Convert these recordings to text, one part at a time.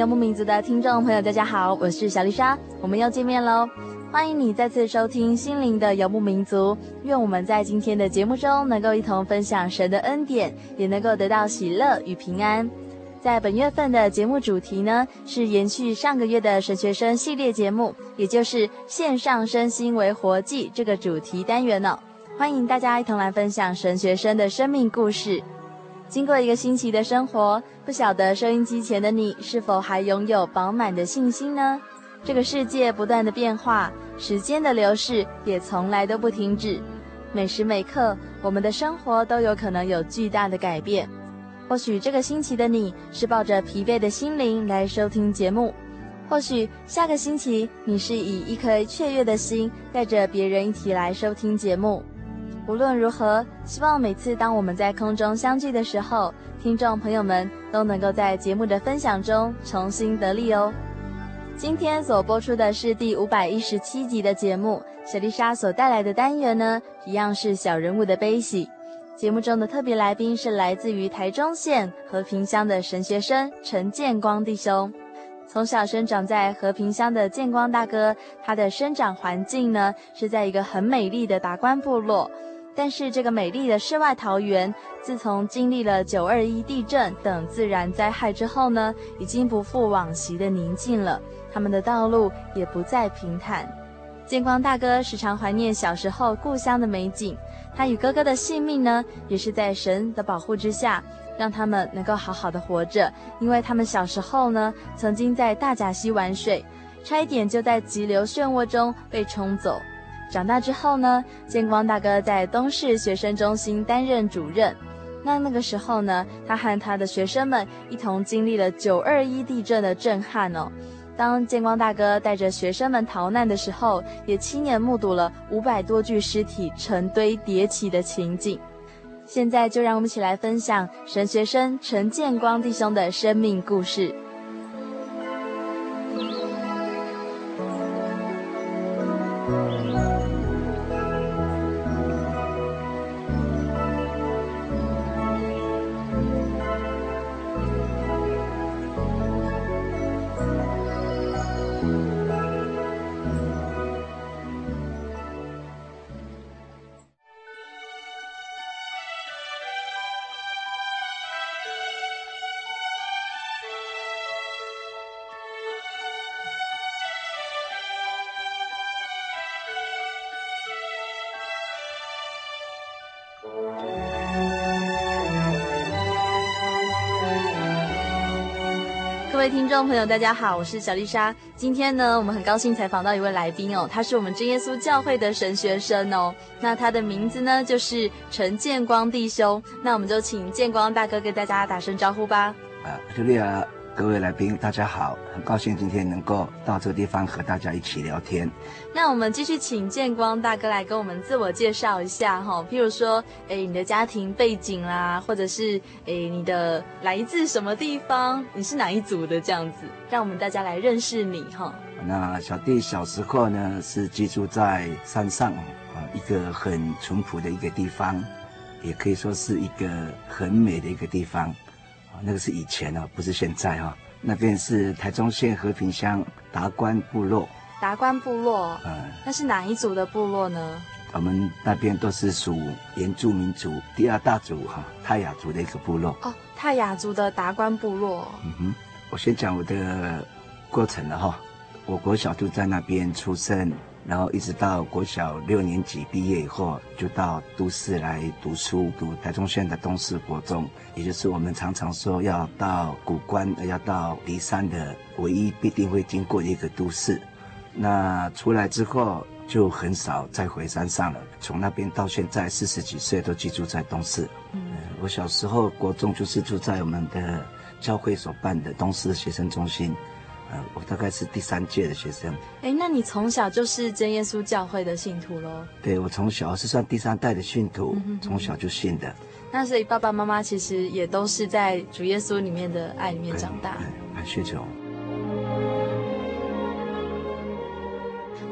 游牧民族的听众朋友，大家好，我是小丽莎，我们又见面喽。欢迎你再次收听心灵的游牧民族。愿我们在今天的节目中能够一同分享神的恩典，也能够得到喜乐与平安。在本月份的节目主题呢，是延续上个月的神学生系列节目，也就是线上身心为活祭这个主题单元呢、欢迎大家一同来分享神学生的生命故事。经过一个星期的生活，不晓得收音机前的你是否还拥有饱满的信心呢？这个世界不断的变化，时间的流逝也从来都不停止。每时每刻，我们的生活都有可能有巨大的改变。或许这个星期的你是抱着疲惫的心灵来收听节目，或许下个星期你是以一颗雀跃的心，带着别人一起来收听节目。无论如何，希望每次当我们在空中相聚的时候，听众朋友们都能够在节目的分享中重新得力哦。今天所播出的是第五百一十七集的节目，小丽莎所带来的单元呢，一样是小人物的悲喜。节目中的特别来宾是来自于台中县和平乡的神学生陈建光弟兄。从小生长在和平乡的建光大哥，他的生长环境呢，是在一个很美丽的达官部落。但是这个美丽的世外桃源，自从经历了九二一地震等自然灾害之后呢，已经不复往昔的宁静了。他们的道路也不再平坦。建光大哥时常怀念小时候故乡的美景。他与哥哥的性命呢，也是在神的保护之下，让他们能够好好的活着。因为他们小时候呢，曾经在大甲溪玩水，差一点就在急流漩涡中被冲走。长大之后呢，建光大哥在东市学生中心担任主任。那那个时候呢，他和他的学生们一同经历了九二一地震的震撼哦。当建光大哥带着学生们逃难的时候，也亲眼目睹了五百多具尸体成堆叠起的情景。现在就让我们一起来分享神学生陈建光弟兄的生命故事。众朋友，大家好，我是小丽莎。今天呢，我们很高兴采访到一位来宾哦，他是我们真耶稣教会的神学生哦。那他的名字呢，就是陈建光弟兄。那我们就请建光大哥跟大家打声招呼吧。啊，小丽啊。各位来宾，大家好，很高兴今天能够到这个地方和大家一起聊天。那我们继续请建光大哥来跟我们自我介绍一下哈，譬如说，哎，你的家庭背景啦，或者是哎，你的来自什么地方，你是哪一组的这样子，让我们大家来认识你哈。那小弟小时候呢，是居住在山上啊，一个很淳朴的一个地方，也可以说是一个很美的一个地方啊。那个是以前哦，不是现在哈。那边是台中县和平乡达官部落。达官部落，嗯，那是哪一族的部落呢？我们那边都是属原住民族第二大族哈，泰雅族的一个部落。哦，泰雅族的达官部落。嗯哼，我先讲我的过程了哈。我国小就在那边出生，然后一直到国小六年级毕业以后，就到都市来读书，读台中县的东势国中，也就是我们常常说要到古关、要到骊山的唯一必定会经过的一个都市。那出来之后就很少再回山上了，从那边到现在四十几岁都居住在东势。嗯，我小时候国中就是住在我们的教会所办的东势学生中心。呃，我大概是第三届的学生。哎，那你从小就是真耶稣教会的信徒喽？对，我从小是算第三代的信徒，嗯、哼哼从小就信的。那所以爸爸妈妈其实也都是在主耶稣里面的爱里面长大。感谢主。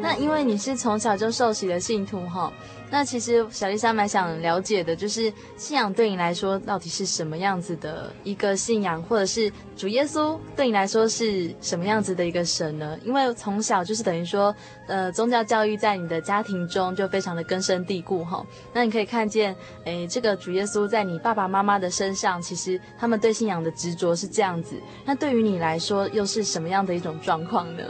那因为你是从小就受洗的信徒哈，那其实小丽莎蛮想了解的，就是信仰对你来说到底是什么样子的一个信仰，或者是主耶稣对你来说是什么样子的一个神呢？因为从小就是等于说，呃，宗教教育在你的家庭中就非常的根深蒂固哈。那你可以看见，哎，这个主耶稣在你爸爸妈妈的身上，其实他们对信仰的执着是这样子。那对于你来说，又是什么样的一种状况呢？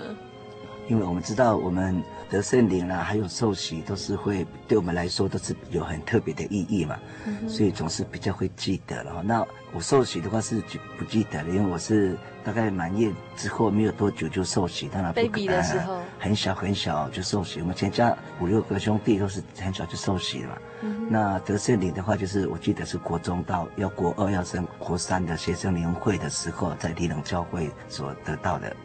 因为我们知道，我们得圣灵啦，还有受洗，都是会对我们来说都是有很特别的意义嘛，嗯、所以总是比较会记得了。那我受洗的话是不记得了，因为我是大概满月之后没有多久就受洗，当然 baby 的时候很小很小就受洗。我们全家五六个兄弟都是很小就受洗了嘛。嗯、那得圣灵的话，就是我记得是国中到要国二要升国三的学生年会的时候，在礼冷教会所得到的。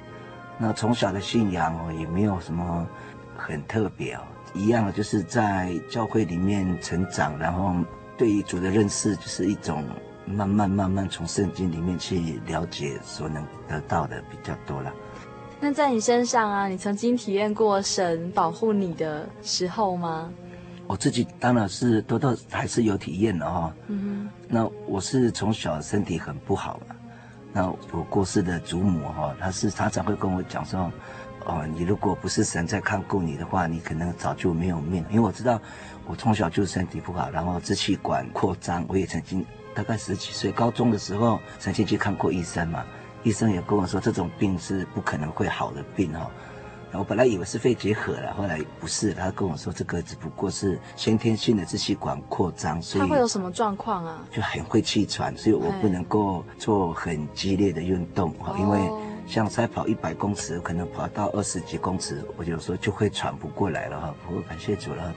那从小的信仰哦，也没有什么很特别哦，一样的就是在教会里面成长，然后对于主的认识就是一种慢慢慢慢从圣经里面去了解所能得到的比较多了。那在你身上啊，你曾经体验过神保护你的时候吗？我自己当然是多多还是有体验的哈。嗯哼。那我是从小身体很不好嘛。那我过世的祖母哈，她是常常会跟我讲说，哦，你如果不是神在看顾你的话，你可能早就没有命。因为我知道，我从小就身体不好，然后支气管扩张，我也曾经大概十几岁高中的时候，曾经去看过医生嘛，医生也跟我说，这种病是不可能会好的病哈。我本来以为是肺结核了，后来不是，他跟我说这个只不过是先天性的支气管扩张，所以他会有什么状况啊？就很会气喘，所以我不能够做很激烈的运动哈，因为像赛跑一百公尺，可能跑到二十几公尺，我有时候就会喘不过来了哈。不过感谢主了，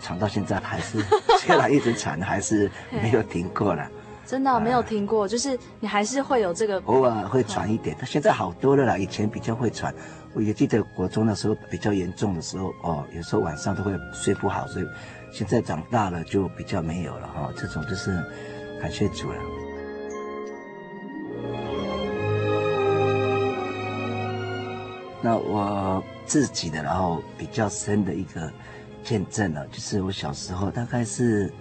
喘到现在还是 虽然一直喘，还是没有停过了。真的、哦、没有停过，就是你还是会有这个偶尔会喘一点，但现在好多了啦，以前比较会喘。我也记得国中的时候比较严重的时候，哦，有时候晚上都会睡不好，所以现在长大了就比较没有了哈、哦。这种就是感谢主了。那我自己的然后比较深的一个见证呢，就是我小时候大概是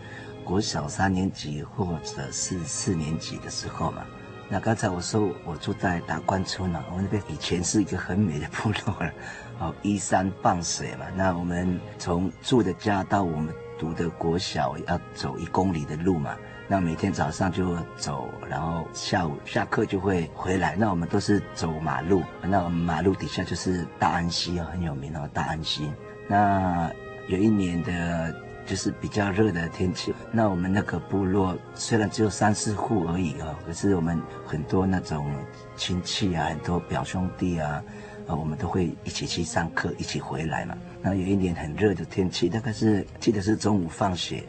国小三年级或者是四年级的时候嘛。那刚才我说我住在达观村啊，我们那边以前是一个很美的部落了，哦，依山傍水嘛。那我们从住的家到我们读的国小要走一公里的路嘛。那每天早上就走，然后下午下课就会回来。那我们都是走马路，那我们马路底下就是大安溪啊，很有名哦，大安溪。那有一年的。就是比较热的天气，那我们那个部落虽然只有三四户而已啊，可是我们很多那种亲戚啊，很多表兄弟啊，啊，我们都会一起去上课，一起回来嘛。那有一年很热的天气，大概是记得是中午放学，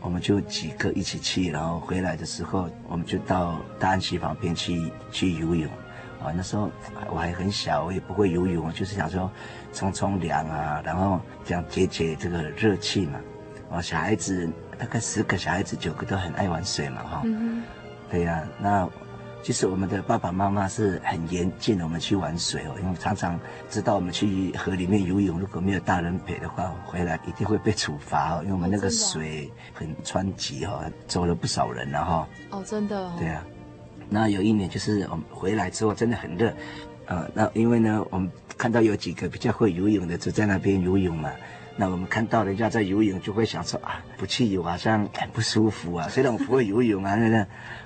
我们就几个一起去，然后回来的时候，我们就到大安溪旁边去去游泳。啊，那时候我还很小，我也不会游泳，就是想说冲冲凉啊，然后这样解解这个热气嘛。哦，小孩子大概十个小孩子九个都很爱玩水嘛，哈、嗯，对呀、啊。那其实我们的爸爸妈妈是很严禁我们去玩水哦，因为常常知道我们去河里面游泳，如果没有大人陪的话，回来一定会被处罚哦，因为我们那个水很湍急哦，走了不少人了哈。哦，真的哦。对啊，那有一年就是我们回来之后真的很热，呃，那因为呢，我们看到有几个比较会游泳的就在那边游泳嘛。那我们看到人家在游泳，就会想说啊，不去游好像很不舒服啊。虽然我不会游泳啊，那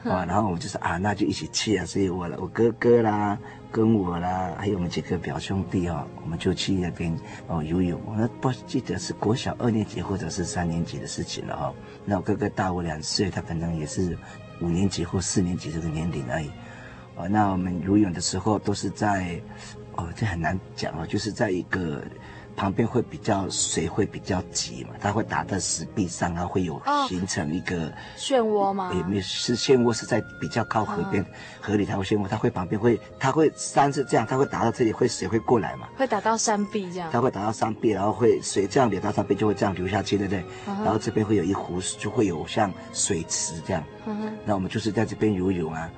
那，啊，然后我们就说啊，那就一起去啊。所以我我哥哥啦，跟我啦，还有我们几个表兄弟啊，我们就去那边哦游泳。我不记得是国小二年级或者是三年级的事情了哈。那我哥哥大我两岁，他可能也是五年级或四年级这个年龄而已。哦，那我们游泳的时候都是在，哦，这很难讲哦，就是在一个。旁边会比较水会比较急嘛，它会打在石壁上，它会有形成一个、哦、漩涡吗？也没有，是漩涡是在比较靠河边，嗯、河里它会漩涡，它会旁边会，它会山是这样，它会打到这里，会水会过来嘛？会打到山壁这样？它会打到山壁，然后会水这样流到山壁，就会这样流下去，对不对？嗯、然后这边会有一湖，就会有像水池这样。嗯，那我们就是在这边游泳啊。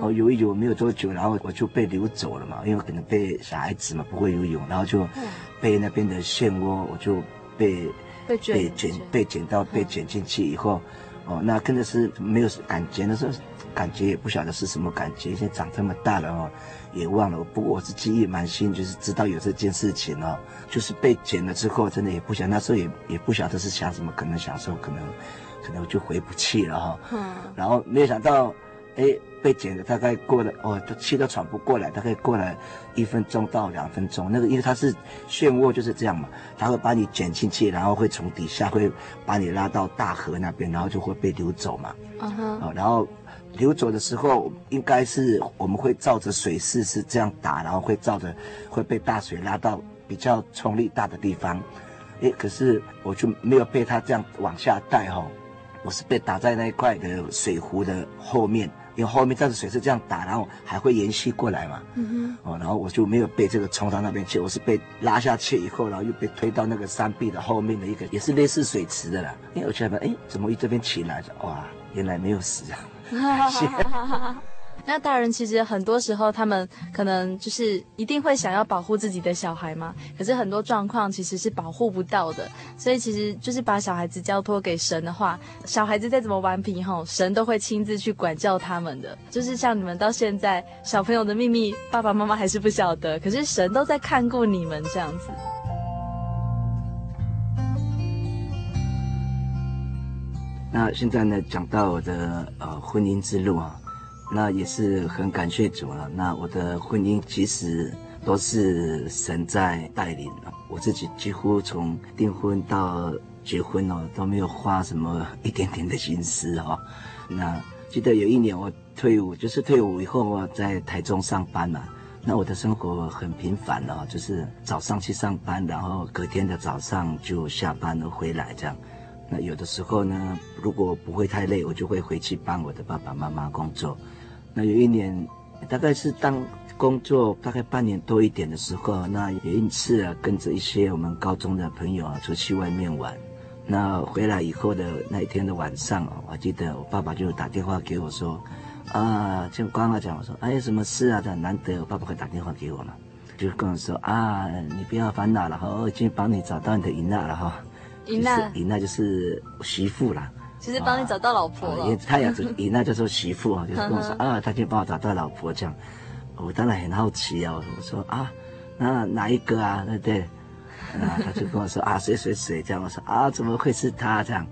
哦，游一游没有多久，然后我就被流走了嘛，因为可能被小孩子嘛不会游泳，然后就被那边的漩涡，我就被被卷被卷被卷到被卷进去以后，哦，那真的是没有感觉，那时候感觉也不晓得是什么感觉，现在长这么大了哦，也忘了。不过我是记忆蛮新，就是知道有这件事情哦，就是被卷了之后，真的也不想那时候也也不晓得是想什么，可能想说可能可能我就回不去了哈，嗯，然后没有想到。哎，被卷的大概过了哦，都气都喘不过来，大概过了一分钟到两分钟。那个因为它是漩涡就是这样嘛，它会把你卷进去，然后会从底下会把你拉到大河那边，然后就会被流走嘛。哦，然后流走的时候，应该是我们会照着水势是这样打，然后会照着会被大水拉到比较冲力大的地方。哎，可是我就没有被它这样往下带哈、哦，我是被打在那一块的水壶的后面。因为后面站着水是这样打，然后还会延续过来嘛。嗯哼。哦，然后我就没有被这个冲到那边去，我是被拉下去以后，然后又被推到那个山壁的后面的一个，也是类似水池的啦。因为我觉得，哎，怎么一这边起来着？哇，原来没有死啊。那大人其实很多时候，他们可能就是一定会想要保护自己的小孩嘛。可是很多状况其实是保护不到的，所以其实就是把小孩子交托给神的话，小孩子再怎么顽皮吼，神都会亲自去管教他们的。就是像你们到现在，小朋友的秘密，爸爸妈妈还是不晓得，可是神都在看顾你们这样子。那现在呢，讲到我的呃婚姻之路啊。那也是很感谢主了。那我的婚姻其实都是神在带领，我自己几乎从订婚到结婚哦都没有花什么一点点的心思哦。那记得有一年我退伍，就是退伍以后我在台中上班嘛。那我的生活很平凡哦，就是早上去上班，然后隔天的早上就下班了回来这样。那有的时候呢，如果不会太累，我就会回去帮我的爸爸妈妈工作。那有一年，大概是当工作大概半年多一点的时候，那有一次啊，跟着一些我们高中的朋友啊出去外面玩。那回来以后的那一天的晚上啊，我记得我爸爸就打电话给我说，啊，就刚刚讲我说，哎，有什么事啊？这难得我爸爸会打电话给我嘛，就跟我说啊，你不要烦恼了哈，我已经帮你找到你的姨娜了哈，姨娜，姨娜就是媳妇啦。其实帮你找到老婆了，也他也是 以那叫做媳妇啊，就是跟我说啊，他就帮我找到老婆这样，我当然很好奇啊，我说啊，那哪一个啊？对不对？啊，他就跟我说啊，谁谁谁这样，我说啊，怎么会是他这样？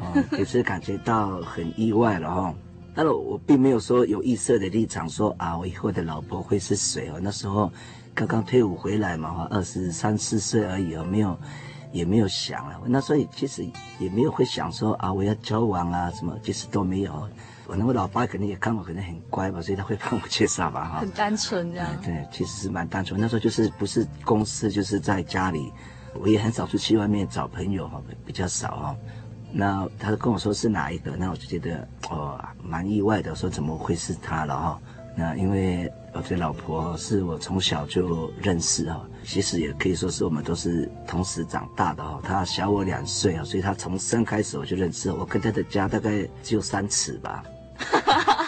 哦，也是感觉到很意外了哈。但是我并没有说有预设的立场说啊，我以后的老婆会是谁哦？那时候刚刚退伍回来嘛，二十三四岁而已哦，没有。也没有想啊，那所以其实也没有会想说啊，我要交往啊什么，其实都没有。我那我老爸可能也看我可能很乖吧，所以他会帮我介绍吧哈。很单纯这样。对，其实是蛮单纯。那时候就是不是公司，就是在家里，我也很少出去外面找朋友哈，比较少哈。那他跟我说是哪一个，那我就觉得哦蛮意外的，说怎么会是他了哈。那因为我的老婆是我从小就认识哈。其实也可以说是我们都是同时长大的哈，她小我两岁啊，所以她从生开始我就认识，我跟她的家大概只有三尺吧。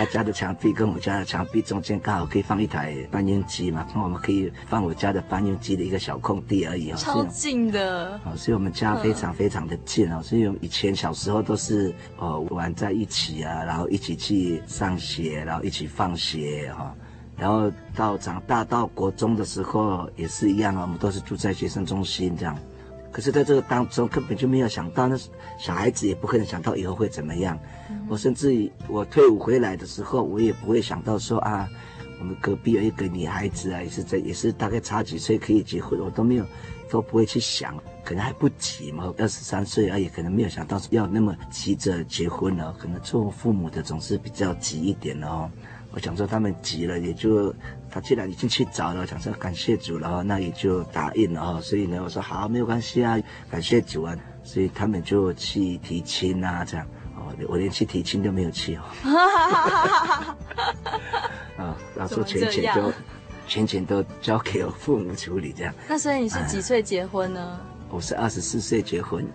啊，他家的墙壁跟我家的墙壁中间刚好可以放一台翻印机嘛，那我们可以放我家的翻印机的一个小空地而已哦，超近的。哦，所以我们家非常非常的近哦，所以以前小时候都是哦玩在一起啊，然后一起去上学，然后一起放学哈。然后到长大到国中的时候也是一样啊，我们都是住在学生中心这样。可是在这个当中根本就没有想到，那小孩子也不可能想到以后会怎么样。嗯、我甚至于我退伍回来的时候，我也不会想到说啊，我们隔壁有一个女孩子啊，也是在也是大概差几岁可以结婚，我都没有都不会去想，可能还不急嘛，二十三岁啊，也，可能没有想到要那么急着结婚了。可能做父母的总是比较急一点哦。我想说他们急了，也就他既然已经去找了，想说感谢主了，那也就答应了哈。所以呢，我说好，没有关系啊，感谢主啊。所以他们就去提亲啊，这样哦，我连去提亲都没有去哦。啊，然后说钱钱都钱钱都交给我父母处理这样。那所以你是几岁结婚呢？嗯、我是二十四岁结婚。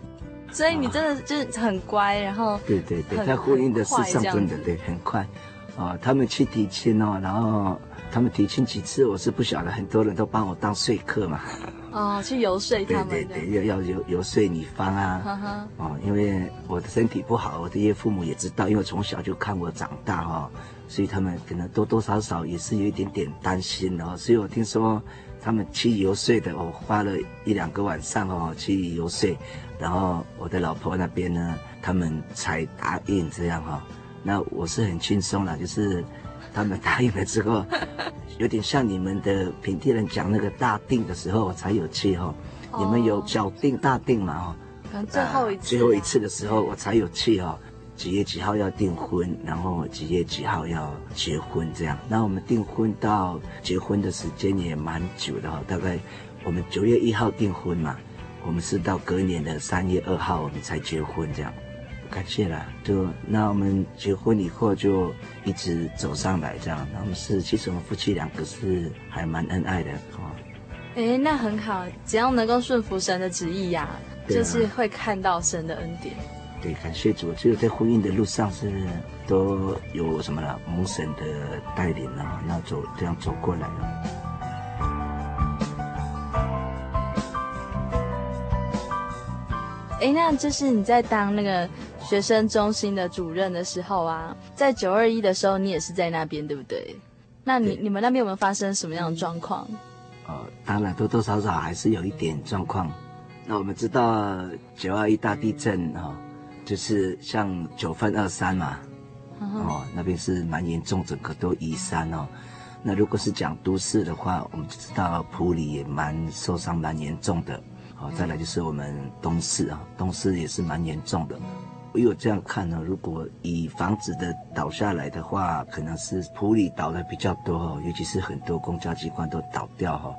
所以你真的就是很乖，然后对对对，在婚姻的事上真的对很快。啊，他们去提亲哦，然后他们提亲几次，我是不晓得，很多人都帮我当说客嘛。哦，去游说他们。对对对，要要游游说女方啊。哈哈。哦，因为我的身体不好，我的岳父母也知道，因为从小就看我长大哈、哦，所以他们可能多多少少也是有一点点担心哦。所以我听说他们去游说的，我花了一两个晚上哦去游说，然后我的老婆那边呢，他们才答应这样哈、哦。那我是很轻松了，就是他们答应了之后，有点像你们的平地人讲那个大定的时候，我才有气哈。Oh. 你们有小定大定嘛哈？嗯，最后一次，最后一次的时候我才有气哦。几月几号要订婚，然后几月几号要结婚这样。那我们订婚到结婚的时间也蛮久的哈，大概我们九月一号订婚嘛，我们是到隔年的三月二号我们才结婚这样。感谢了，就那我们结婚以后就一直走上来这样。那我们是其实我们夫妻两个是还蛮恩爱的哦。哎，那很好，只要能够顺服神的旨意呀、啊，啊、就是会看到神的恩典。对，感谢主，只有在婚姻的路上是都有什么了，蒙神的带领啊，那走这样走过来了。哎，那就是你在当那个学生中心的主任的时候啊，在九二一的时候，你也是在那边，对不对？那你你们那边有没有发生什么样的状况？呃，当然多多少少还是有一点状况。那我们知道九二一大地震啊、哦，就是像九份二三嘛，哦，那边是蛮严重，整个都移山哦。那如果是讲都市的话，我们就知道普里也蛮受伤，蛮严重的。好，再来就是我们东市啊，东市也是蛮严重的。我有这样看呢，如果以房子的倒下来的话，可能是普里倒的比较多哈，尤其是很多公家机关都倒掉哈。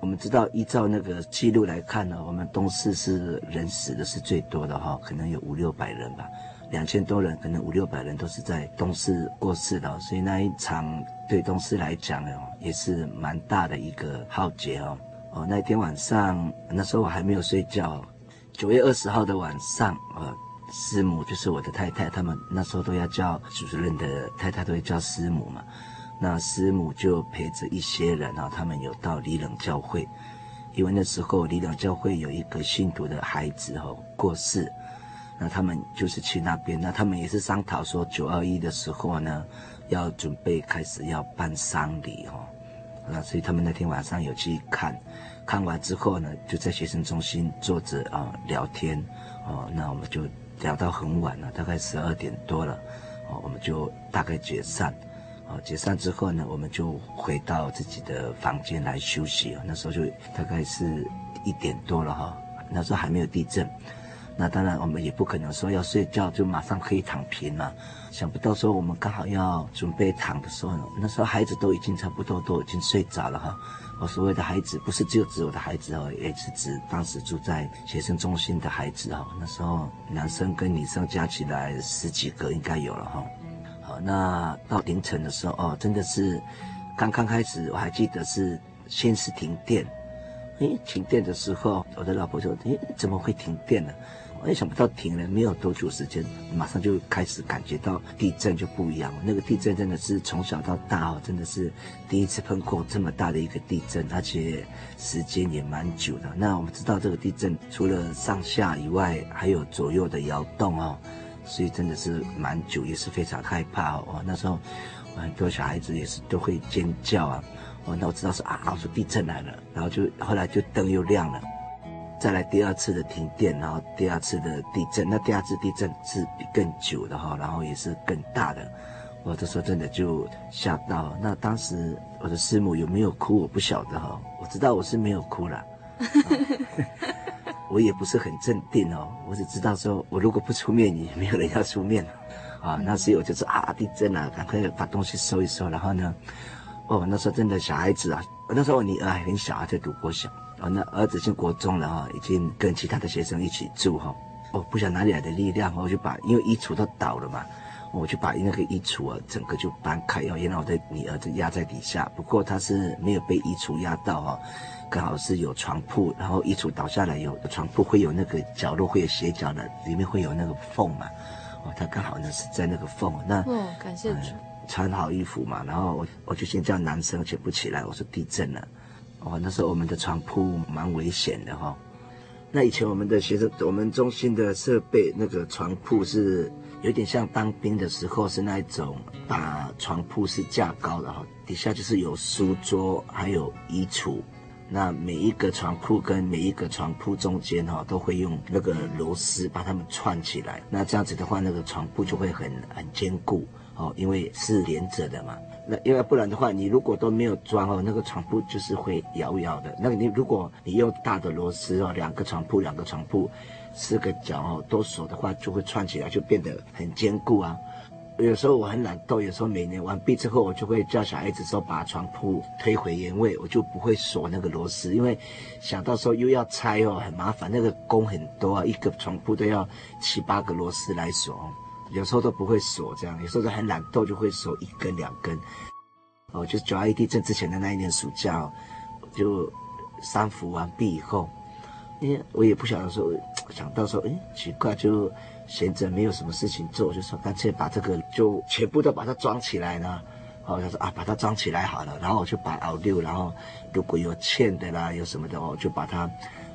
我们知道，依照那个记录来看呢，我们东市是人死的是最多的哈，可能有五六百人吧，两千多人，可能五六百人都是在东市过世的，所以那一场对东市来讲呢，也是蛮大的一个浩劫哦。哦，那天晚上，那时候我还没有睡觉。九月二十号的晚上，呃，师母就是我的太太，他们那时候都要叫主任的太太都会叫师母嘛。那师母就陪着一些人啊，他们有到里冷教会，因为那时候里冷教会有一个信徒的孩子哦过世，那他们就是去那边，那他们也是商讨说九二一的时候呢，要准备开始要办丧礼哦。那所以他们那天晚上有去看，看完之后呢，就在学生中心坐着啊聊天，哦，那我们就聊到很晚了，大概十二点多了，哦，我们就大概解散，哦，解散之后呢，我们就回到自己的房间来休息啊。那时候就大概是一点多了哈，那时候还没有地震，那当然我们也不可能说要睡觉就马上可以躺平嘛。想不到说我们刚好要准备躺的时候，那时候孩子都已经差不多都已经睡着了哈。我所谓的孩子不是只有指我的孩子哦，也是指当时住在学生中心的孩子哦。那时候男生跟女生加起来十几个应该有了哈。好，那到凌晨的时候哦，真的是刚刚开始，我还记得是先是停电。诶，停电的时候，我的老婆说：“诶，怎么会停电呢？”我也想不到停了没有多久时间，马上就开始感觉到地震就不一样了。那个地震真的是从小到大哦，真的是第一次碰过这么大的一个地震，而且时间也蛮久的。那我们知道这个地震除了上下以外，还有左右的摇动哦，所以真的是蛮久，也是非常害怕哦。那时候很多小孩子也是都会尖叫啊。哦，那我知道是啊，说地震来了，然后就后来就灯又亮了。再来第二次的停电，然后第二次的地震，那第二次地震是比更久的哈，然后也是更大的，我这时候真的就吓到。那当时我的师母有没有哭，我不晓得哈，我知道我是没有哭了，我也不是很镇定哦，我只知道说我如果不出面，也没有人要出面啊。那时候我就是啊，地震了，赶快把东西收一收，然后呢，哦，那时候真的小孩子啊，那时候我女儿还很小，还在读国小。哦，那儿子进国中了哈，已经跟其他的学生一起住哈。我不想哪里来的力量，我就把因为衣橱都倒了嘛，我就把那个衣橱啊整个就搬开哦。原来我的女儿就压在底下，不过她是没有被衣橱压到哈，刚好是有床铺，然后衣橱倒下来有床铺会有那个角落会有斜角的，里面会有那个缝嘛。哦，她刚好呢是在那个缝。那哦，感谢主。穿好衣服嘛，然后我我就先叫男生全部起来，我说地震了。哦，那时候我们的床铺蛮危险的哈、哦。那以前我们的学生，我们中心的设备，那个床铺是有点像当兵的时候是那一种，把床铺是架高的哈，底下就是有书桌，还有衣橱。那每一个床铺跟每一个床铺中间哈，都会用那个螺丝把它们串起来。那这样子的话，那个床铺就会很很坚固哦，因为是连着的嘛。那因为不然的话，你如果都没有装哦，那个床铺就是会摇摇的。那你如果你用大的螺丝哦，两个床铺两个床铺，四个角哦都锁的话，就会串起来，就变得很坚固啊。有时候我很懒惰，有时候每年完毕之后，我就会叫小孩子说把床铺推回原位，我就不会锁那个螺丝，因为想到时候又要拆哦，很麻烦，那个工很多啊，一个床铺都要七八个螺丝来锁。有时候都不会锁这样，有时候很懒惰就会锁一根两根。哦，就九二一地震之前的那一年暑假，哦就三伏完毕以后，因为我也不晓得说，想到说，哎，奇怪，就闲着没有什么事情做，就说干脆把这个就全部都把它装起来呢。哦，他说啊，把它装起来好了，然后我就把熬六，然后如果有欠的啦，有什么的，我就把它。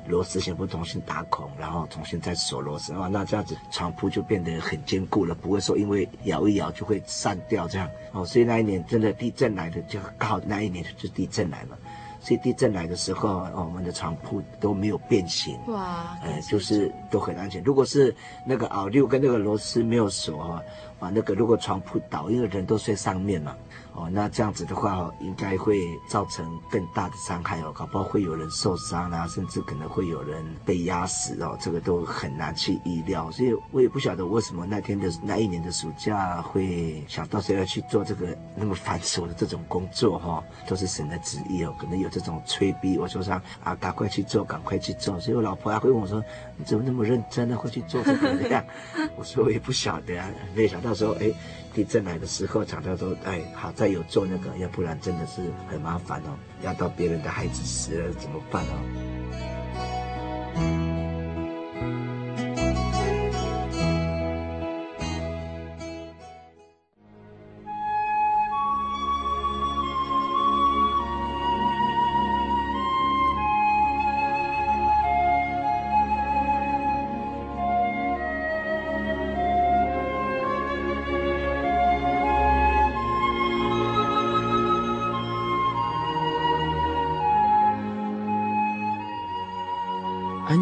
螺丝全部重新打孔，然后重新再锁螺丝，哇，那这样子床铺就变得很坚固了，不会说因为摇一摇就会散掉这样。哦，所以那一年真的地震来的就刚好那一年就地震来了，所以地震来的时候，哦，我们的床铺都没有变形，哇，呃，就是都很安全。如果是那个凹六跟那个螺丝没有锁啊，啊，那个如果床铺倒，因为人都睡上面嘛。哦，那这样子的话，应该会造成更大的伤害哦，搞不好会有人受伤啊，甚至可能会有人被压死哦，这个都很难去预料。所以我也不晓得为什么那天的那一年的暑假会想到说要去做这个那么繁琐的这种工作哈、哦，都是神的旨意哦，可能有这种催逼我说上啊，赶快去做，赶快去做。所以我老婆还会问我说，你怎么那么认真的会去做这个这样？我说我也不晓得啊，没想到说哎。地震来的时候，常常说：“哎，好在有做那个，要不然真的是很麻烦哦。压到别人的孩子死了怎么办哦？”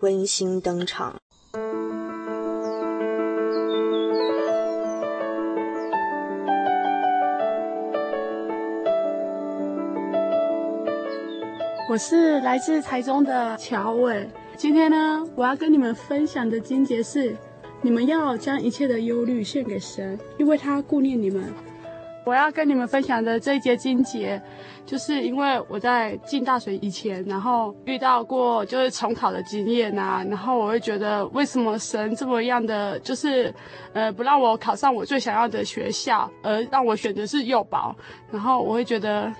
温馨登场。我是来自台中的乔伟，今天呢，我要跟你们分享的经节是：你们要将一切的忧虑献给神，因为他顾念你们。我要跟你们分享的这一节经节，就是因为我在进大学以前，然后遇到过就是重考的经验啊，然后我会觉得为什么神这么样的，就是呃不让我考上我最想要的学校，而让我选的是幼保，然后我会觉得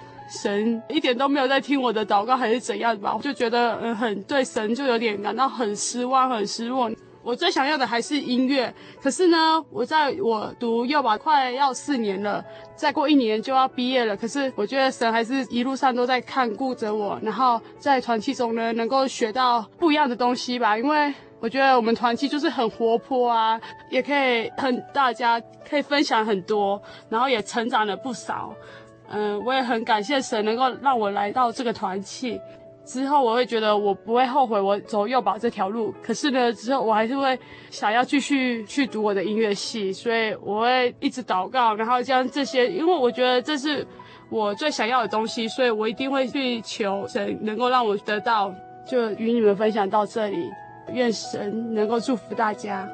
神一点都没有在听我的祷告，还是怎样吧，我就觉得嗯很对神就有点感到很失望，很失落。我最想要的还是音乐，可是呢，我在我读幼保快要四年了，再过一年就要毕业了。可是我觉得神还是一路上都在看顾着我，然后在团契中呢，能够学到不一样的东西吧。因为我觉得我们团契就是很活泼啊，也可以很大家可以分享很多，然后也成长了不少。嗯、我也很感谢神能够让我来到这个团契。之后我会觉得我不会后悔我走幼保这条路，可是呢，之后我还是会想要继续去读我的音乐系，所以我会一直祷告，然后将这些，因为我觉得这是我最想要的东西，所以我一定会去求神能够让我得到。就与你们分享到这里，愿神能够祝福大家。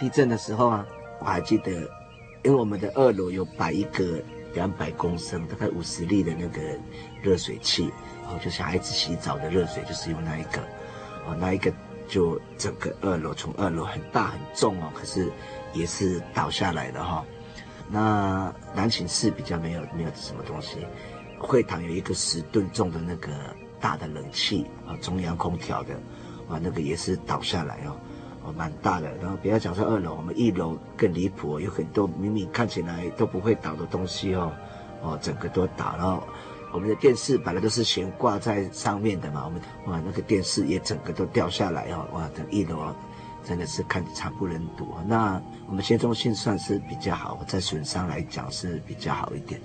地震的时候啊，我还记得，因为我们的二楼有摆一个两百公升、大概五十粒的那个热水器，然后就小孩子洗澡的热水就是用那一个，哦，那一个就整个二楼从二楼很大很重哦，可是也是倒下来的哈、哦。那南寝室比较没有没有什么东西，会堂有一个十吨重的那个大的冷气啊，中央空调的，啊，那个也是倒下来哦，蛮大的。然后不要讲说二楼，我们一楼更离谱，有很多明明看起来都不会倒的东西哦，哦，整个都倒。然后我们的电视本来都是悬挂在上面的嘛，我们哇，那个电视也整个都掉下来哦，哇，等一楼。真的是看惨不忍睹。那我们先中心算是比较好，在损伤来讲是比较好一点。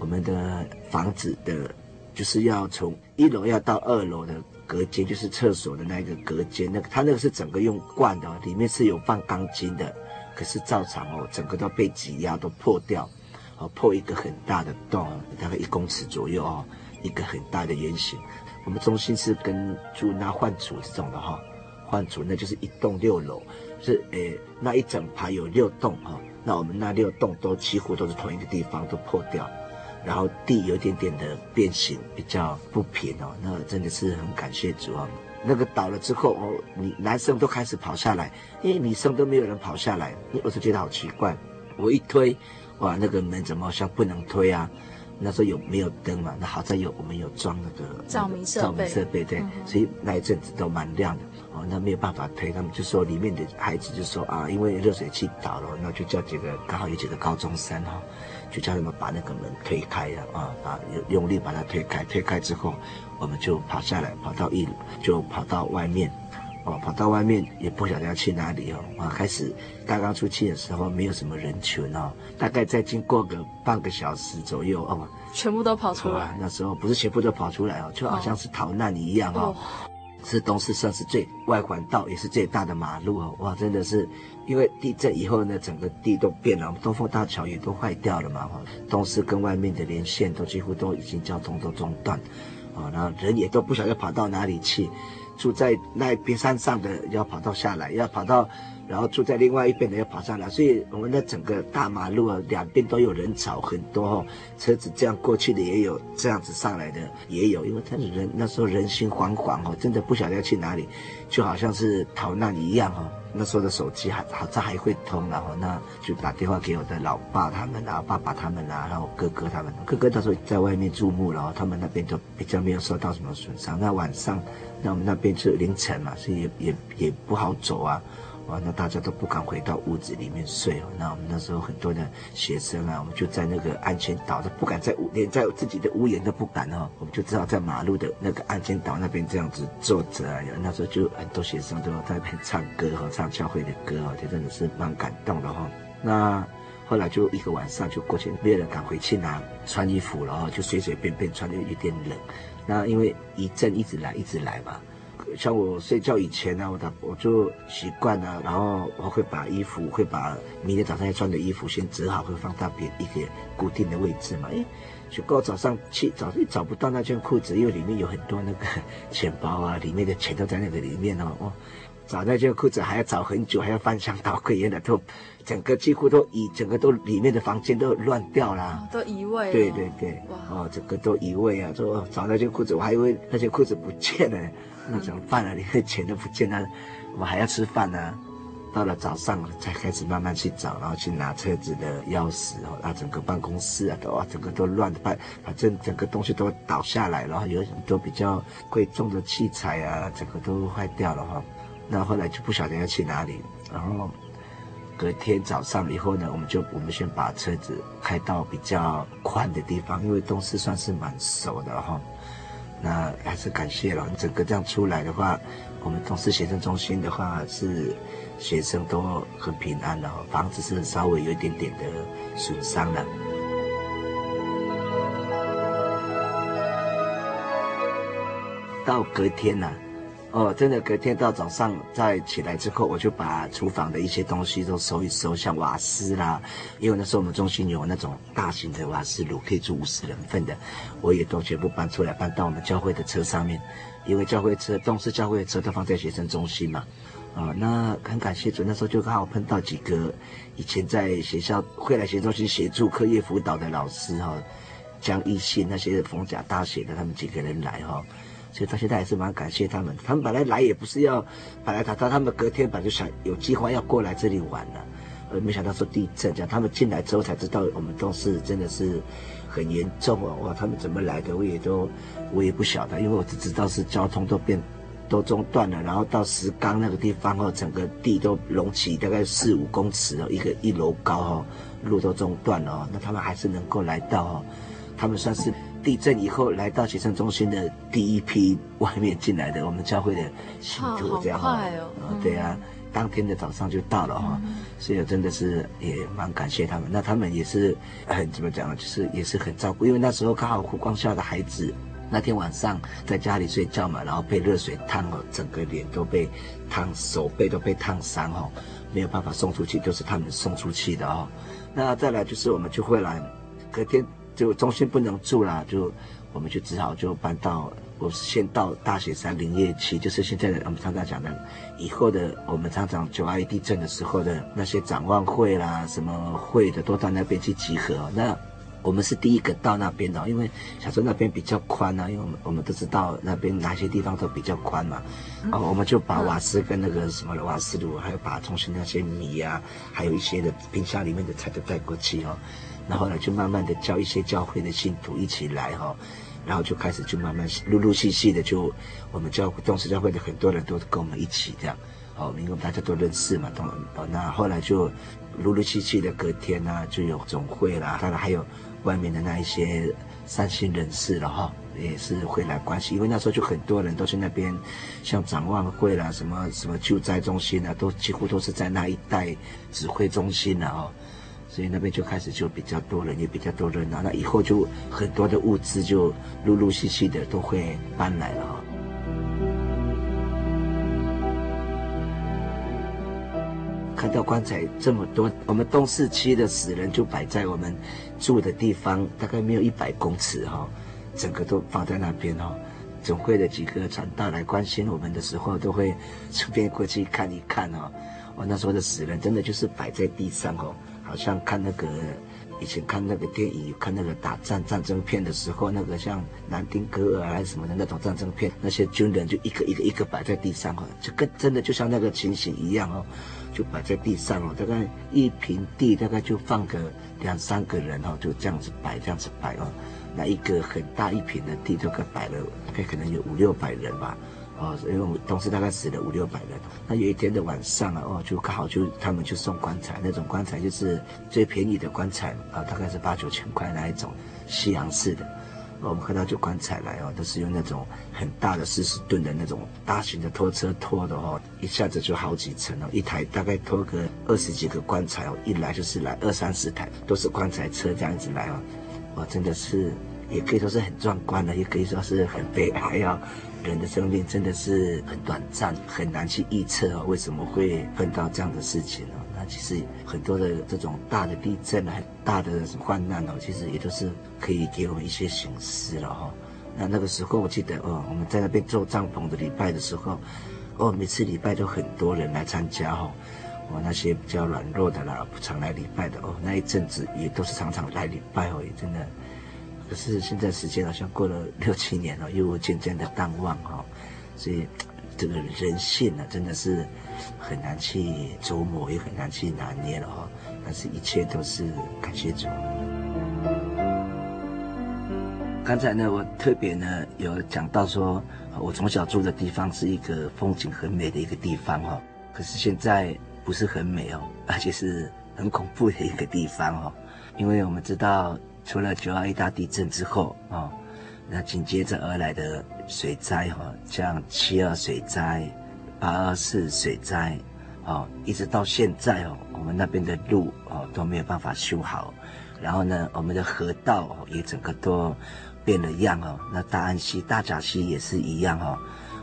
我们的房子的，就是要从一楼要到二楼的隔间，就是厕所的那个隔间，那个它那个是整个用灌的，里面是有放钢筋的，可是照常哦，整个都被挤压都破掉，哦，破一个很大的洞，大概一公尺左右哦，一个很大的圆形。我们中心是跟住那换组这种的哈。换组那就是一栋六楼，是诶那一整排有六栋哈，那我们那六栋都几乎都是同一个地方都破掉，然后地有一点点的变形，比较不平哦，那真的是很感谢主啊。那个倒了之后哦，你男生都开始跑下来，因为女生都没有人跑下来，我就觉得好奇怪，我一推，哇，那个门怎么好像不能推啊？那时候有没有灯嘛？那好在有，我们有装那个照明设备，照明设备对，所以那一阵子都蛮亮的。哦，那没有办法推，他们就说里面的孩子就说啊，因为热水器倒了，那就叫几个刚好有几个高中生哈，就叫他们把那个门推开呀，啊，把用用力把它推开，推开之后，我们就跑下来，跑到一楼，就跑到外面，哦，跑到外面也不晓得要去哪里哦，啊，开始刚刚出去的时候没有什么人群哦，大概再经过个半个小时左右哦，全部都跑出来，那时候不是全部都跑出来哦，就好像是逃难一样哦。哦是东四算是最外环道，也是最大的马路哦，哇，真的是，因为地震以后呢，整个地都变了，东风大桥也都坏掉了嘛，哈，东势跟外面的连线都几乎都已经交通都中断，啊，然后人也都不晓得跑到哪里去，住在那边山上的要跑到下来，要跑到。然后住在另外一边的要跑上来，所以我们的整个大马路啊，两边都有人潮很多哦，车子这样过去的也有，这样子上来的也有，因为他是人那时候人心惶惶哦，真的不晓得要去哪里，就好像是逃难一样哦。那时候的手机还好像还会通，然后那就打电话给我的老爸他们啊，爸爸他们啊，然后哥哥他们，哥哥那时候在外面注目，然后他们那边都比较没有受到什么损伤。那晚上，那我们那边是凌晨嘛，所以也也也不好走啊。啊，那大家都不敢回到屋子里面睡哦。那我们那时候很多的学生啊，我们就在那个安全岛，都不敢在屋，连在自己的屋檐都不敢哦。我们就知道在马路的那个安全岛那边这样子坐着啊。那时候就很多学生都在那边唱歌和唱教会的歌哦，就真的是蛮感动的哈。那后来就一个晚上就过去，没有人敢回去拿穿衣服了哦，就随随便便穿的有点冷。那因为一阵一直来一直来嘛。像我睡觉以前呢、啊，我打我就习惯了，然后我会把衣服，会把明天早上要穿的衣服先折好，会放到别一个固定的位置嘛。哎，结果早上去找，也找不到那件裤子，因为里面有很多那个钱包啊，里面的钱都在那个里面哦。哦，找那件裤子还要找很久，还要翻箱倒柜，原来都整个几乎都移，整个都里面的房间都乱掉了，都移位。对对对，哇，哦，整个都移位啊，说找那件裤子，我还以为那件裤子不见了。那怎么办呢？连钱都不见了，我们还要吃饭呢。到了早上才开始慢慢去找，然后去拿车子的钥匙哦，啊，整个办公室啊都啊整个都乱的，反正整个东西都倒下来，然后有很多比较贵重的器材啊，整个都坏掉了哈。那后来就不晓得要去哪里，然后隔天早上以后呢，我们就我们先把车子开到比较宽的地方，因为东西算是蛮熟的哈。那还是感谢了，整个这样出来的话，我们同事学生中心的话是学生都很平安的，房子是稍微有一点点的损伤了。到隔天呢、哦，真的，隔天到早上再起来之后，我就把厨房的一些东西都收一收，像瓦斯啦，因为那时候我们中心有那种大型的瓦斯炉，可以住五十人份的，我也都全部搬出来，搬到我们教会的车上面，因为教会车，东势教会的车都放在学生中心嘛。啊、那很感谢主，那时候就刚好碰到几个以前在学校会来学生中心协助课业辅导的老师哈，江一信那些逢甲大学的他们几个人来哈。所以到现在还是蛮感谢他们。他们本来来也不是要，本来他他他们隔天本来就想有计划要过来这里玩了，呃，没想到说地震这样，他们进来之后才知道我们东势真的是很严重哦，哇，他们怎么来的我也都我也不晓得，因为我只知道是交通都变都中断了，然后到石冈那个地方哦，整个地都隆起大概四五公尺哦，一个一楼高哦，路都中断了哦，那他们还是能够来到哦，他们算是。地震以后来到集生中心的第一批外面进来的我们教会的信徒，这样哈，啊，对啊，当天的早上就到了哈，所以真的是也蛮感谢他们。那他们也是很怎么讲呢？就是也是很照顾，因为那时候刚好湖光校的孩子那天晚上在家里睡觉嘛，然后被热水烫哦，整个脸都被烫，手背都被烫伤哦，没有办法送出去，都是他们送出去的哦。那再来就是我们就会来隔天。就中心不能住啦，就我们就只好就搬到，我是先到大雪山林业区，就是现在的我们常常讲的，以后的我们常常九二一地震的时候的那些展望会啦，什么会的都到那边去集合。那我们是第一个到那边的，因为小时候那边比较宽啊，因为我们我们都知道那边哪些地方都比较宽嘛，然后我们就把瓦斯跟那个什么瓦斯炉，还有把中心那些米啊，还有一些的冰箱里面的菜都带过去哦。然后呢，就慢慢的叫一些教会的信徒一起来哈，然后就开始就慢慢陆陆续续的就我们教东势教会的很多人都跟我们一起这样，哦，因为大家都认识嘛，都哦，那后来就陆陆续续的隔天呢，就有总会啦，当然还有外面的那一些善心人士了哈，也是会来关心，因为那时候就很多人都去那边，像展望会啦，什么什么救灾中心啊，都几乎都是在那一带指挥中心了哦。所以那边就开始就比较多人，也比较多热闹。那以后就很多的物资就陆陆续续的都会搬来了哈。看到棺材这么多，我们东四区的死人就摆在我们住的地方，大概没有一百公尺哈，整个都放在那边哈。总会的几个传道来关心我们的时候，都会顺便过去看一看哦。我那时候的死人真的就是摆在地上哦。好像看那个以前看那个电影，看那个打战战争片的时候，那个像南丁格尔还是什么的那种战争片，那些军人就一个一个一个摆在地上哦，就跟真的就像那个情形一样哦，就摆在地上哦，大概一平地大概就放个两三个人哦，就这样子摆这样子摆哦，那一个很大一平的地就可摆了，大概可能有五六百人吧。哦，因为我们当时大概死了五六百人。那有一天的晚上啊，哦，就刚好就他们就送棺材，那种棺材就是最便宜的棺材啊，大概是八九千块那一种西洋式的。我们看到就棺材来哦，都是用那种很大的四十吨的那种大型的拖车拖的哦，一下子就好几层哦，一台大概拖个二十几个棺材哦，一来就是来二三十台，都是棺材车这样子来哦，哇，真的是也可以说是很壮观的，也可以说是很悲哀啊。人的生命真的是很短暂，很难去预测哦，为什么会碰到这样的事情呢？那其实很多的这种大的地震啊，很大的患难哦，其实也都是可以给我们一些醒思了哈。那那个时候我记得哦，我们在那边做帐篷的礼拜的时候，哦，每次礼拜都很多人来参加哦。哦，那些比较软弱的啦，不常来礼拜的哦，那一阵子也都是常常来礼拜哦，真的。可是现在时间好像过了六七年了，又渐渐的淡忘哈，所以这个人性呢，真的是很难去琢磨，也很难去拿捏了哈。但是一切都是感谢主。刚才呢，我特别呢有讲到说，我从小住的地方是一个风景很美的一个地方哈，可是现在不是很美哦，而且是很恐怖的一个地方哦，因为我们知道。除了九二一大地震之后啊，那紧接着而来的水灾哈，像七二水灾、八二四水灾，哦，一直到现在哦，我们那边的路哦都没有办法修好，然后呢，我们的河道也整个都变了样哦。那大安溪、大甲溪也是一样哦，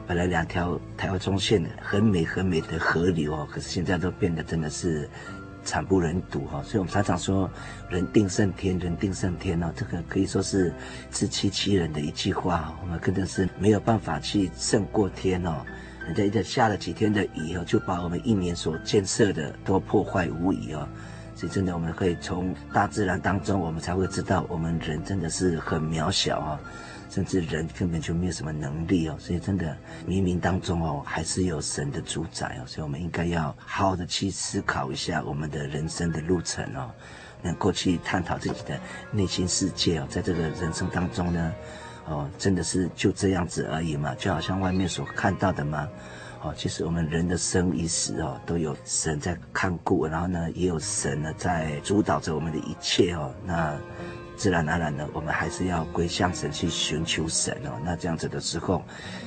本来两条台湾中线很美很美的河流哦，可是现在都变得真的是。惨不忍睹哈，所以我们常常说“人定胜天，人定胜天”哦，这个可以说是自欺欺人的一句话。我们真的是没有办法去胜过天哦。人家一直下了几天的雨哦，就把我们一年所建设的都破坏无遗哦。所以真的，我们可以从大自然当中，我们才会知道我们人真的是很渺小啊。甚至人根本就没有什么能力哦。所以真的冥冥当中哦，还是有神的主宰哦。所以我们应该要好好的去思考一下我们的人生的路程哦，能够去探讨自己的内心世界哦，在这个人生当中呢，哦，真的是就这样子而已嘛？就好像外面所看到的吗？哦，其实我们人的生与死哦，都有神在看顾，然后呢，也有神呢在主导着我们的一切哦。那自然而然呢，我们还是要归向神去寻求神哦。那这样子的时候，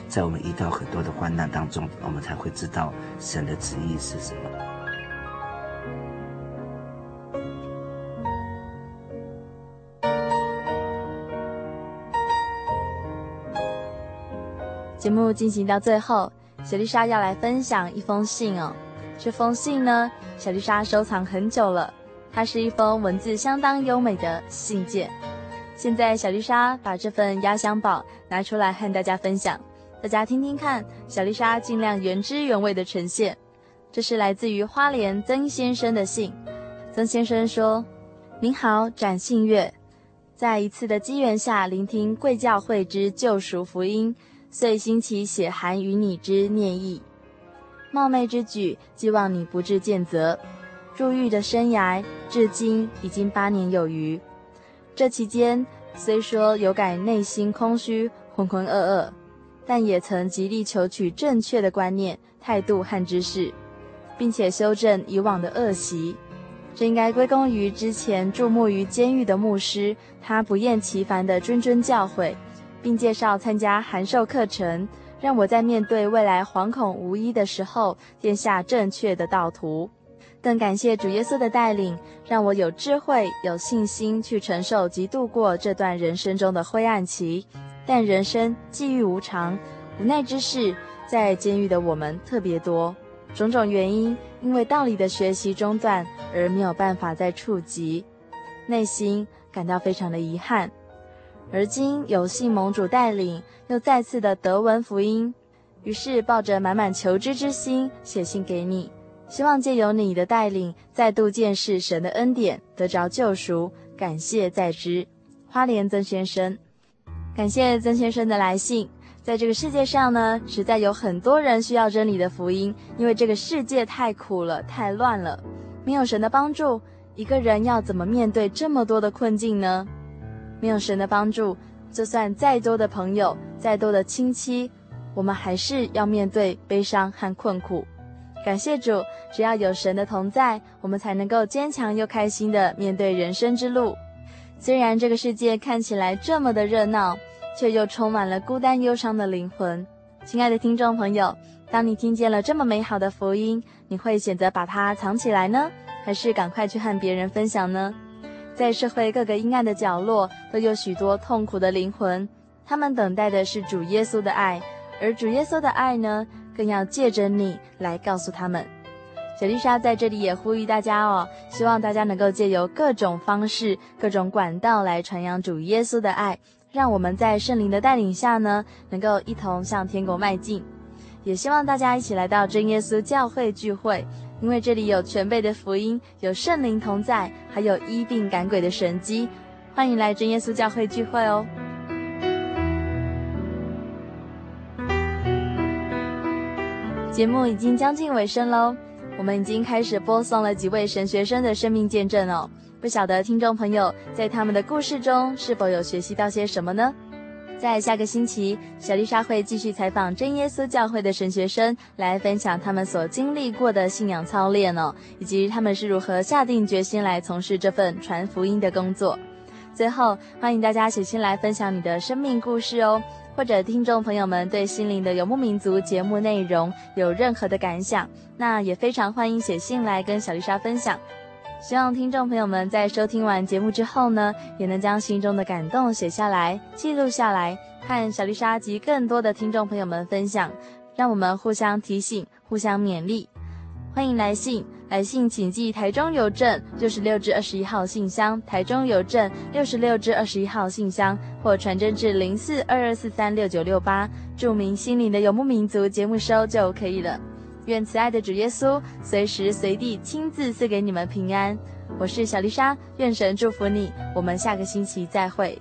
在我们遇到很多的患难当中，我们才会知道神的旨意是什么。节目进行到最后。小丽莎要来分享一封信哦，这封信呢，小丽莎收藏很久了，它是一封文字相当优美的信件。现在小丽莎把这份压箱宝拿出来和大家分享，大家听听看，小丽莎尽量原汁原味的呈现。这是来自于花莲曾先生的信，曾先生说：“您好，展信月，在一次的机缘下聆听贵教会之救赎福音。”遂兴起写函与你之念意，冒昧之举，希望你不致见责。入狱的生涯至今已经八年有余，这期间虽说有感内心空虚、浑浑噩噩，但也曾极力求取正确的观念、态度和知识，并且修正以往的恶习。这应该归功于之前驻牧于监狱的牧师，他不厌其烦的谆谆教诲。并介绍参加函授课程，让我在面对未来惶恐无依的时候，奠下正确的道途。更感谢主耶稣的带领，让我有智慧、有信心去承受及度过这段人生中的灰暗期。但人生际遇无常，无奈之事在监狱的我们特别多，种种原因，因为道理的学习中断而没有办法再触及，内心感到非常的遗憾。而今有幸蒙主带领，又再次的得闻福音，于是抱着满满求知之心写信给你，希望借由你的带领，再度见识神的恩典，得着救赎。感谢在之，花莲曾先生，感谢曾先生的来信。在这个世界上呢，实在有很多人需要真理的福音，因为这个世界太苦了，太乱了，没有神的帮助，一个人要怎么面对这么多的困境呢？没有神的帮助，就算再多的朋友，再多的亲戚，我们还是要面对悲伤和困苦。感谢主，只要有神的同在，我们才能够坚强又开心地面对人生之路。虽然这个世界看起来这么的热闹，却又充满了孤单忧伤的灵魂。亲爱的听众朋友，当你听见了这么美好的福音，你会选择把它藏起来呢，还是赶快去和别人分享呢？在社会各个阴暗的角落，都有许多痛苦的灵魂，他们等待的是主耶稣的爱，而主耶稣的爱呢，更要借着你来告诉他们。小丽莎在这里也呼吁大家哦，希望大家能够借由各种方式、各种管道来传扬主耶稣的爱，让我们在圣灵的带领下呢，能够一同向天国迈进。也希望大家一起来到真耶稣教会聚会。因为这里有全备的福音，有圣灵同在，还有医病赶鬼的神迹，欢迎来真耶稣教会聚会哦。节目已经将近尾声喽，我们已经开始播送了几位神学生的生命见证哦。不晓得听众朋友在他们的故事中是否有学习到些什么呢？在下个星期，小丽莎会继续采访真耶稣教会的神学生，来分享他们所经历过的信仰操练哦，以及他们是如何下定决心来从事这份传福音的工作。最后，欢迎大家写信来分享你的生命故事哦，或者听众朋友们对心灵的游牧民族节目内容有任何的感想，那也非常欢迎写信来跟小丽莎分享。希望听众朋友们在收听完节目之后呢，也能将心中的感动写下来，记录下来，和小丽莎及更多的听众朋友们分享，让我们互相提醒，互相勉励。欢迎来信，来信请寄台中邮政六十六至二十一号信箱，台中邮政六十六至二十一号信箱，或传真至零四二二四三六九六八，注明“心灵的游牧民族”节目收就可以了。愿慈爱的主耶稣随时随地亲自赐给你们平安。我是小丽莎，愿神祝福你。我们下个星期再会。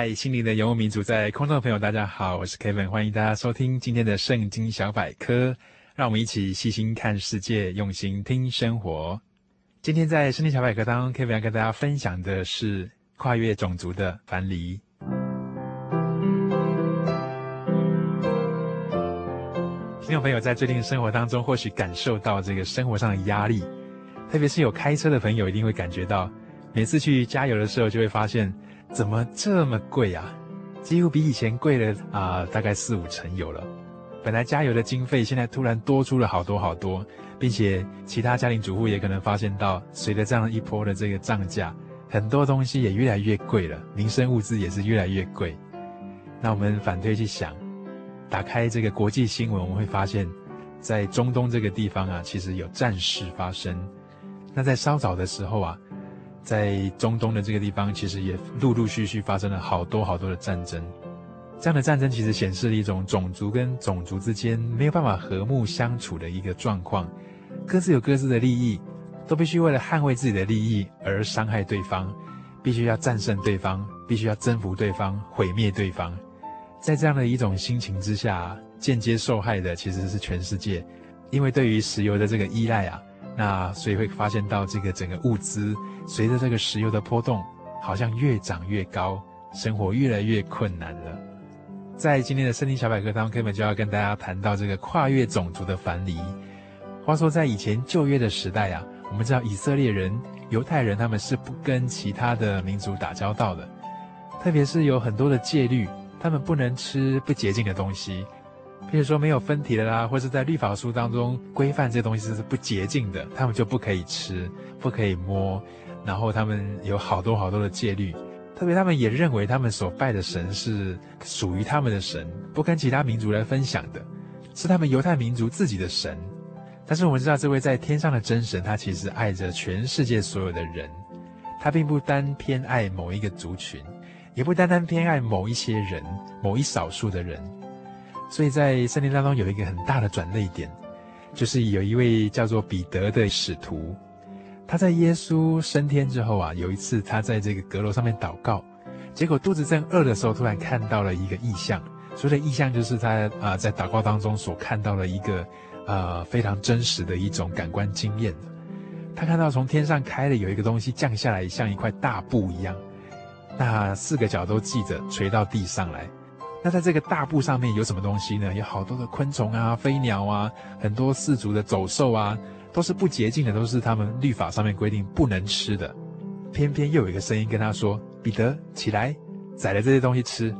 嗨，心灵的游牧民族，在空中的朋友，大家好，我是 Kevin，欢迎大家收听今天的圣经小百科，让我们一起细心看世界，用心听生活。今天在圣经小百科当中，Kevin 要跟大家分享的是跨越种族的樊篱。听众朋友在最近的生活当中，或许感受到这个生活上的压力，特别是有开车的朋友，一定会感觉到，每次去加油的时候，就会发现。怎么这么贵啊？几乎比以前贵了啊、大概四五成有了。本来加油的经费，现在突然多出了好多好多，并且其他家庭主妇也可能发现到，随着这样一波的这个涨价，很多东西也越来越贵了，民生物资也是越来越贵。那我们反推去想，打开这个国际新闻，我们会发现，在中东这个地方啊，其实有战事发生。那在稍早的时候啊。在中东的这个地方，其实也陆陆续续发生了好多好多的战争。这样的战争其实显示了一种种族跟种族之间没有办法和睦相处的一个状况，各自有各自的利益，都必须为了捍卫自己的利益而伤害对方，必须要战胜对方，必须要征服对方，毁灭对方。在这样的一种心情之下，间接受害的其实是全世界，因为对于石油的这个依赖啊。那所以会发现到这个整个物资随着这个石油的波动，好像越涨越高，生活越来越困难了。在今天的圣经小百科当中，根本就要跟大家谈到这个跨越种族的樊篱。话说在以前旧约的时代啊，我们知道以色列人、犹太人他们是不跟其他的民族打交道的，特别是有很多的戒律，他们不能吃不洁净的东西。譬如说没有分体的啦，或是在律法书当中规范这东西是不洁净的，他们就不可以吃，不可以摸。然后他们有好多好多的戒律，特别他们也认为他们所拜的神是属于他们的神，不跟其他民族来分享的，是他们犹太民族自己的神。但是我们知道，这位在天上的真神，他其实爱着全世界所有的人，他并不单偏爱某一个族群，也不单单偏爱某一些人，某一少数的人。所以在圣经当中有一个很大的转捩点，就是有一位叫做彼得的使徒，他在耶稣升天之后啊，有一次他在这个阁楼上面祷告，结果肚子正饿的时候，突然看到了一个异象。所谓的异象就是他啊、在祷告当中所看到的一个呃非常真实的一种感官经验。他看到从天上开了有一个东西降下来，像一块大布一样，那四个角都记着垂到地上来。那在这个大布上面有什么东西呢？有好多的昆虫啊、飞鸟啊，很多四足的走兽啊，都是不洁净的，都是他们律法上面规定不能吃的。偏偏又有一个声音跟他说：“彼得，起来，宰了这些东西吃。”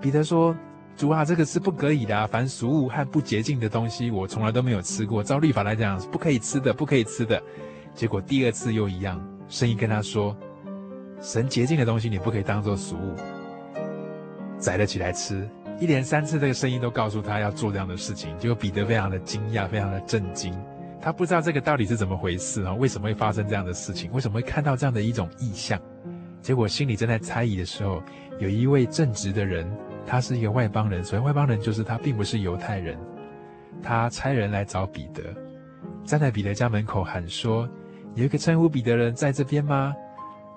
彼得说：“主啊，这个是不可以的，凡俗物和不洁净的东西，我从来都没有吃过。照律法来讲，是不可以吃的，不可以吃的。”结果第二次又一样，声音跟他说：“神洁净的东西，你不可以当做俗物。”宰了起来吃，一连三次这个声音都告诉他要做这样的事情，结果彼得非常的惊讶，非常的震惊，他不知道这个到底是怎么回事啊？为什么会发生这样的事情？为什么会看到这样的一种异象？结果心里正在猜疑的时候，有一位正直的人，他是一个外邦人，所谓外邦人就是他并不是犹太人，他差人来找彼得，站在彼得家门口喊说：“有一个称呼彼得人在这边吗？”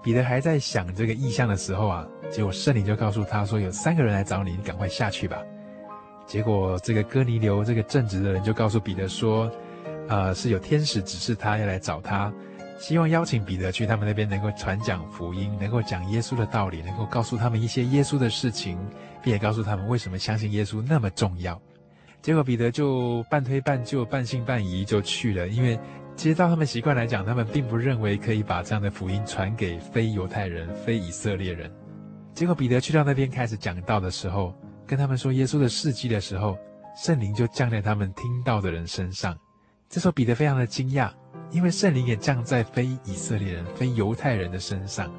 彼得还在想这个异象的时候啊，结果圣灵就告诉他说：“有三个人来找你，你赶快下去吧。”结果这个哥尼流这个正直的人就告诉彼得说：“呃，是有天使指示他要来找他，希望邀请彼得去他们那边，能够传讲福音，能够讲耶稣的道理，能够告诉他们一些耶稣的事情，并且告诉他们为什么相信耶稣那么重要。”结果彼得就半推半就、半信半疑就去了，因为。其实，照他们习惯来讲，他们并不认为可以把这样的福音传给非犹太人、非以色列人。结果，彼得去到那边开始讲道的时候，跟他们说耶稣的事迹的时候，圣灵就降在他们听到的人身上。这时候，彼得非常的惊讶，因为圣灵也降在非以色列人、非犹太人的身上。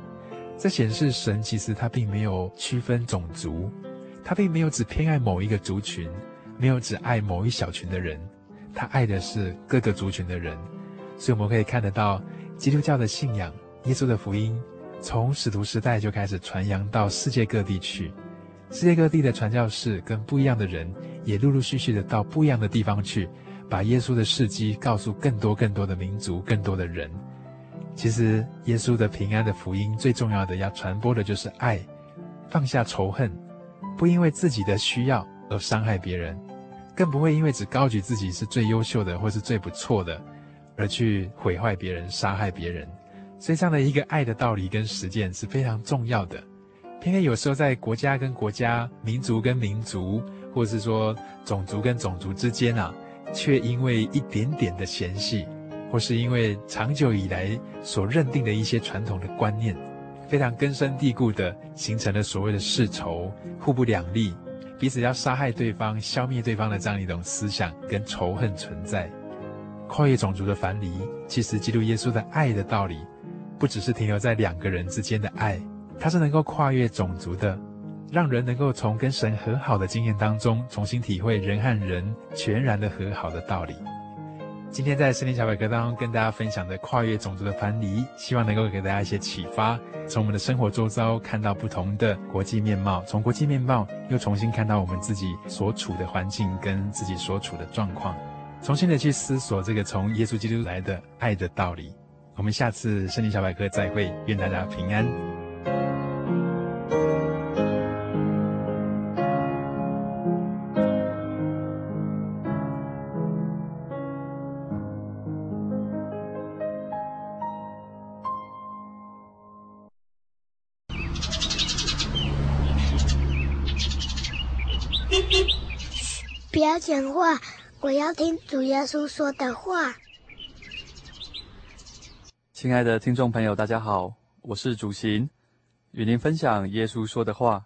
这显示神其实他并没有区分种族，他并没有只偏爱某一个族群，没有只爱某一小群的人，他爱的是各个族群的人。所以我们可以看得到，基督教的信仰、耶稣的福音，从使徒时代就开始传扬到世界各地去。世界各地的传教士跟不一样的人，也陆陆续续的到不一样的地方去，把耶稣的事迹告诉更多更多的民族、更多的人。其实，耶稣的平安的福音最重要的要传播的就是爱，放下仇恨，不因为自己的需要而伤害别人，更不会因为只高举自己是最优秀的或是最不错的，而去毁坏别人、杀害别人。所以，这样的一个爱的道理跟实践是非常重要的。偏偏有时候在国家跟国家、民族跟民族，或者是说种族跟种族之间啊，却因为一点点的嫌隙。或是因为长久以来所认定的一些传统的观念，非常根深蒂固的形成了所谓的世仇、互不两立、彼此要杀害对方、消灭对方的这样一种思想跟仇恨存在。跨越种族的樊篱，其实基督耶稣的爱的道理，不只是停留在两个人之间的爱，它是能够跨越种族的，让人能够从跟神和好的经验当中，重新体会人和人全然的和好的道理。今天在圣经小百科当中跟大家分享的跨越种族的樊篱，希望能够给大家一些启发，从我们的生活周遭看到不同的国际面貌，从国际面貌又重新看到我们自己所处的环境跟自己所处的状况，重新的去思索这个从耶稣基督来的爱的道理。我们下次圣经小百科再会，愿大家平安。不要讲话，我要听主耶稣说的话。亲爱的听众朋友，大家好，我是主行，与您分享耶稣说的话。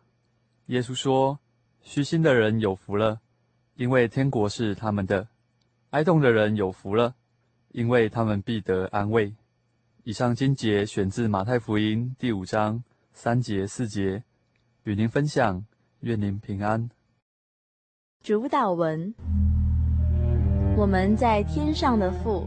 耶稣说：“虚心的人有福了，因为天国是他们的；哀痛的人有福了，因为他们必得安慰。”以上经节选自马太福音第五章三节四节，与您分享，愿您平安。主祷文：我们在天上的父，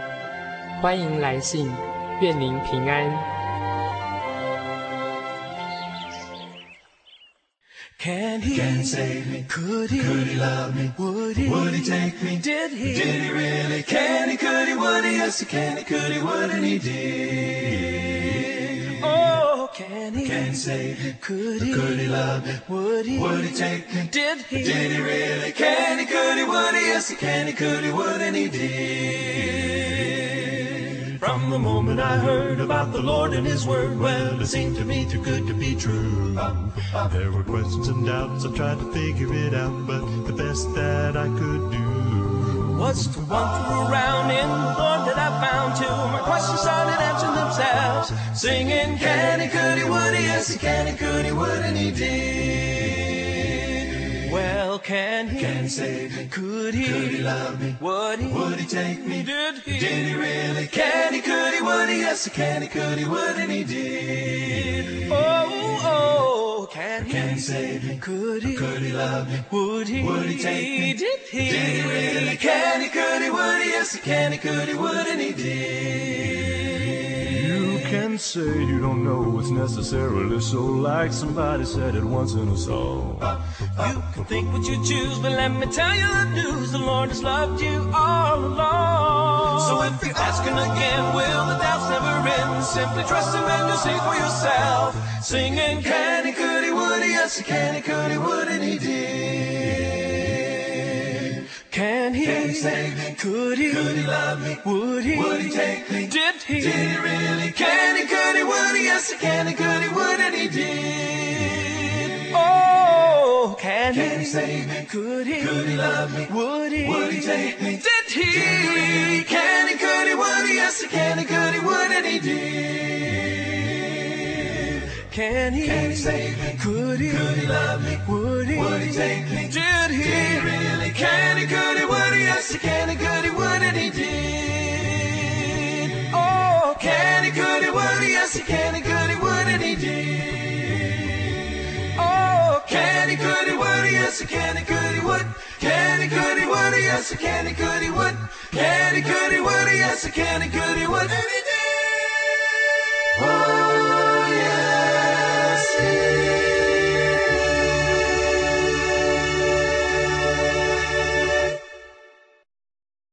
欢迎来信，愿您平安。Can he, Can he save me? Could he? Could he love me? Would he? Would he take me? Did he? Did he really? Can he? Could he? Would he? Yes, he can. He could. He would, and he did. Oh, can he? Can he save me? Could he? Could he love me? Would he? Would he take me? Did he? Did he really? Can he? Could he? Would he? Yes, he can. He could. He would, and he did. From the moment I heard about the Lord and His Word, well, it seemed to me too good to be true. There were questions and doubts, I tried to figure it out, but the best that I could do was to wander around in the Lord that I found too. My questions started answering themselves, singing, can he, could he, would he, yes he can, he could, he would, and he did. Well, can he? Can he save me? Could he? Could he love me? Would he? Would he take me? Did he? Did he really? Can he? Could he? Would he? Yes, he can. He could. He would, and he did. Oh, oh, can he? Can he save me? Could he? Could he love me? Would he? Would he take me? Did he? Did he really? Can he? Could he? Would he? Yes, he can. He could. He would, and he did. Can say you don't know it's necessarily so, like somebody said it once in a song. You can think what you choose, but let me tell you the news: the Lord has loved you all along. So if you're asking again, will the doubts never end? Simply trust Him and you'll see for yourself. Singing, can He, could He, would He? Yes, He can, He could, He would, and He did. Can He? Can he save me? Could He? Could He love me? Would He? Would He take me? Did He? Did He really? Can He? Could He? Would He? Yes, He can. He could. He would, and He did. Oh, can, can He? he save me? Could He? Could He love me? Would He? Would He take me? Did He? Did he? Can He? Could He? Would He? Yes, He can. He could. He would, and He did. Can He? Can He save me? Could He? Could He love me? Would He? Would He take me? Did He? Did he really? Can He? Could He? Would He? Yes, He can. He could. He would, and He did. Oh, can He? Could He? Would He? Yes, He can. He could. He would, and He did. Oh, can He? Could He? Would He? Yes, He can. He could. He would. Can He? Could He? Would He? Yes, He can. He could. He would. Can He? Could He? Would He? Yes, He can. He could. He would, and He did.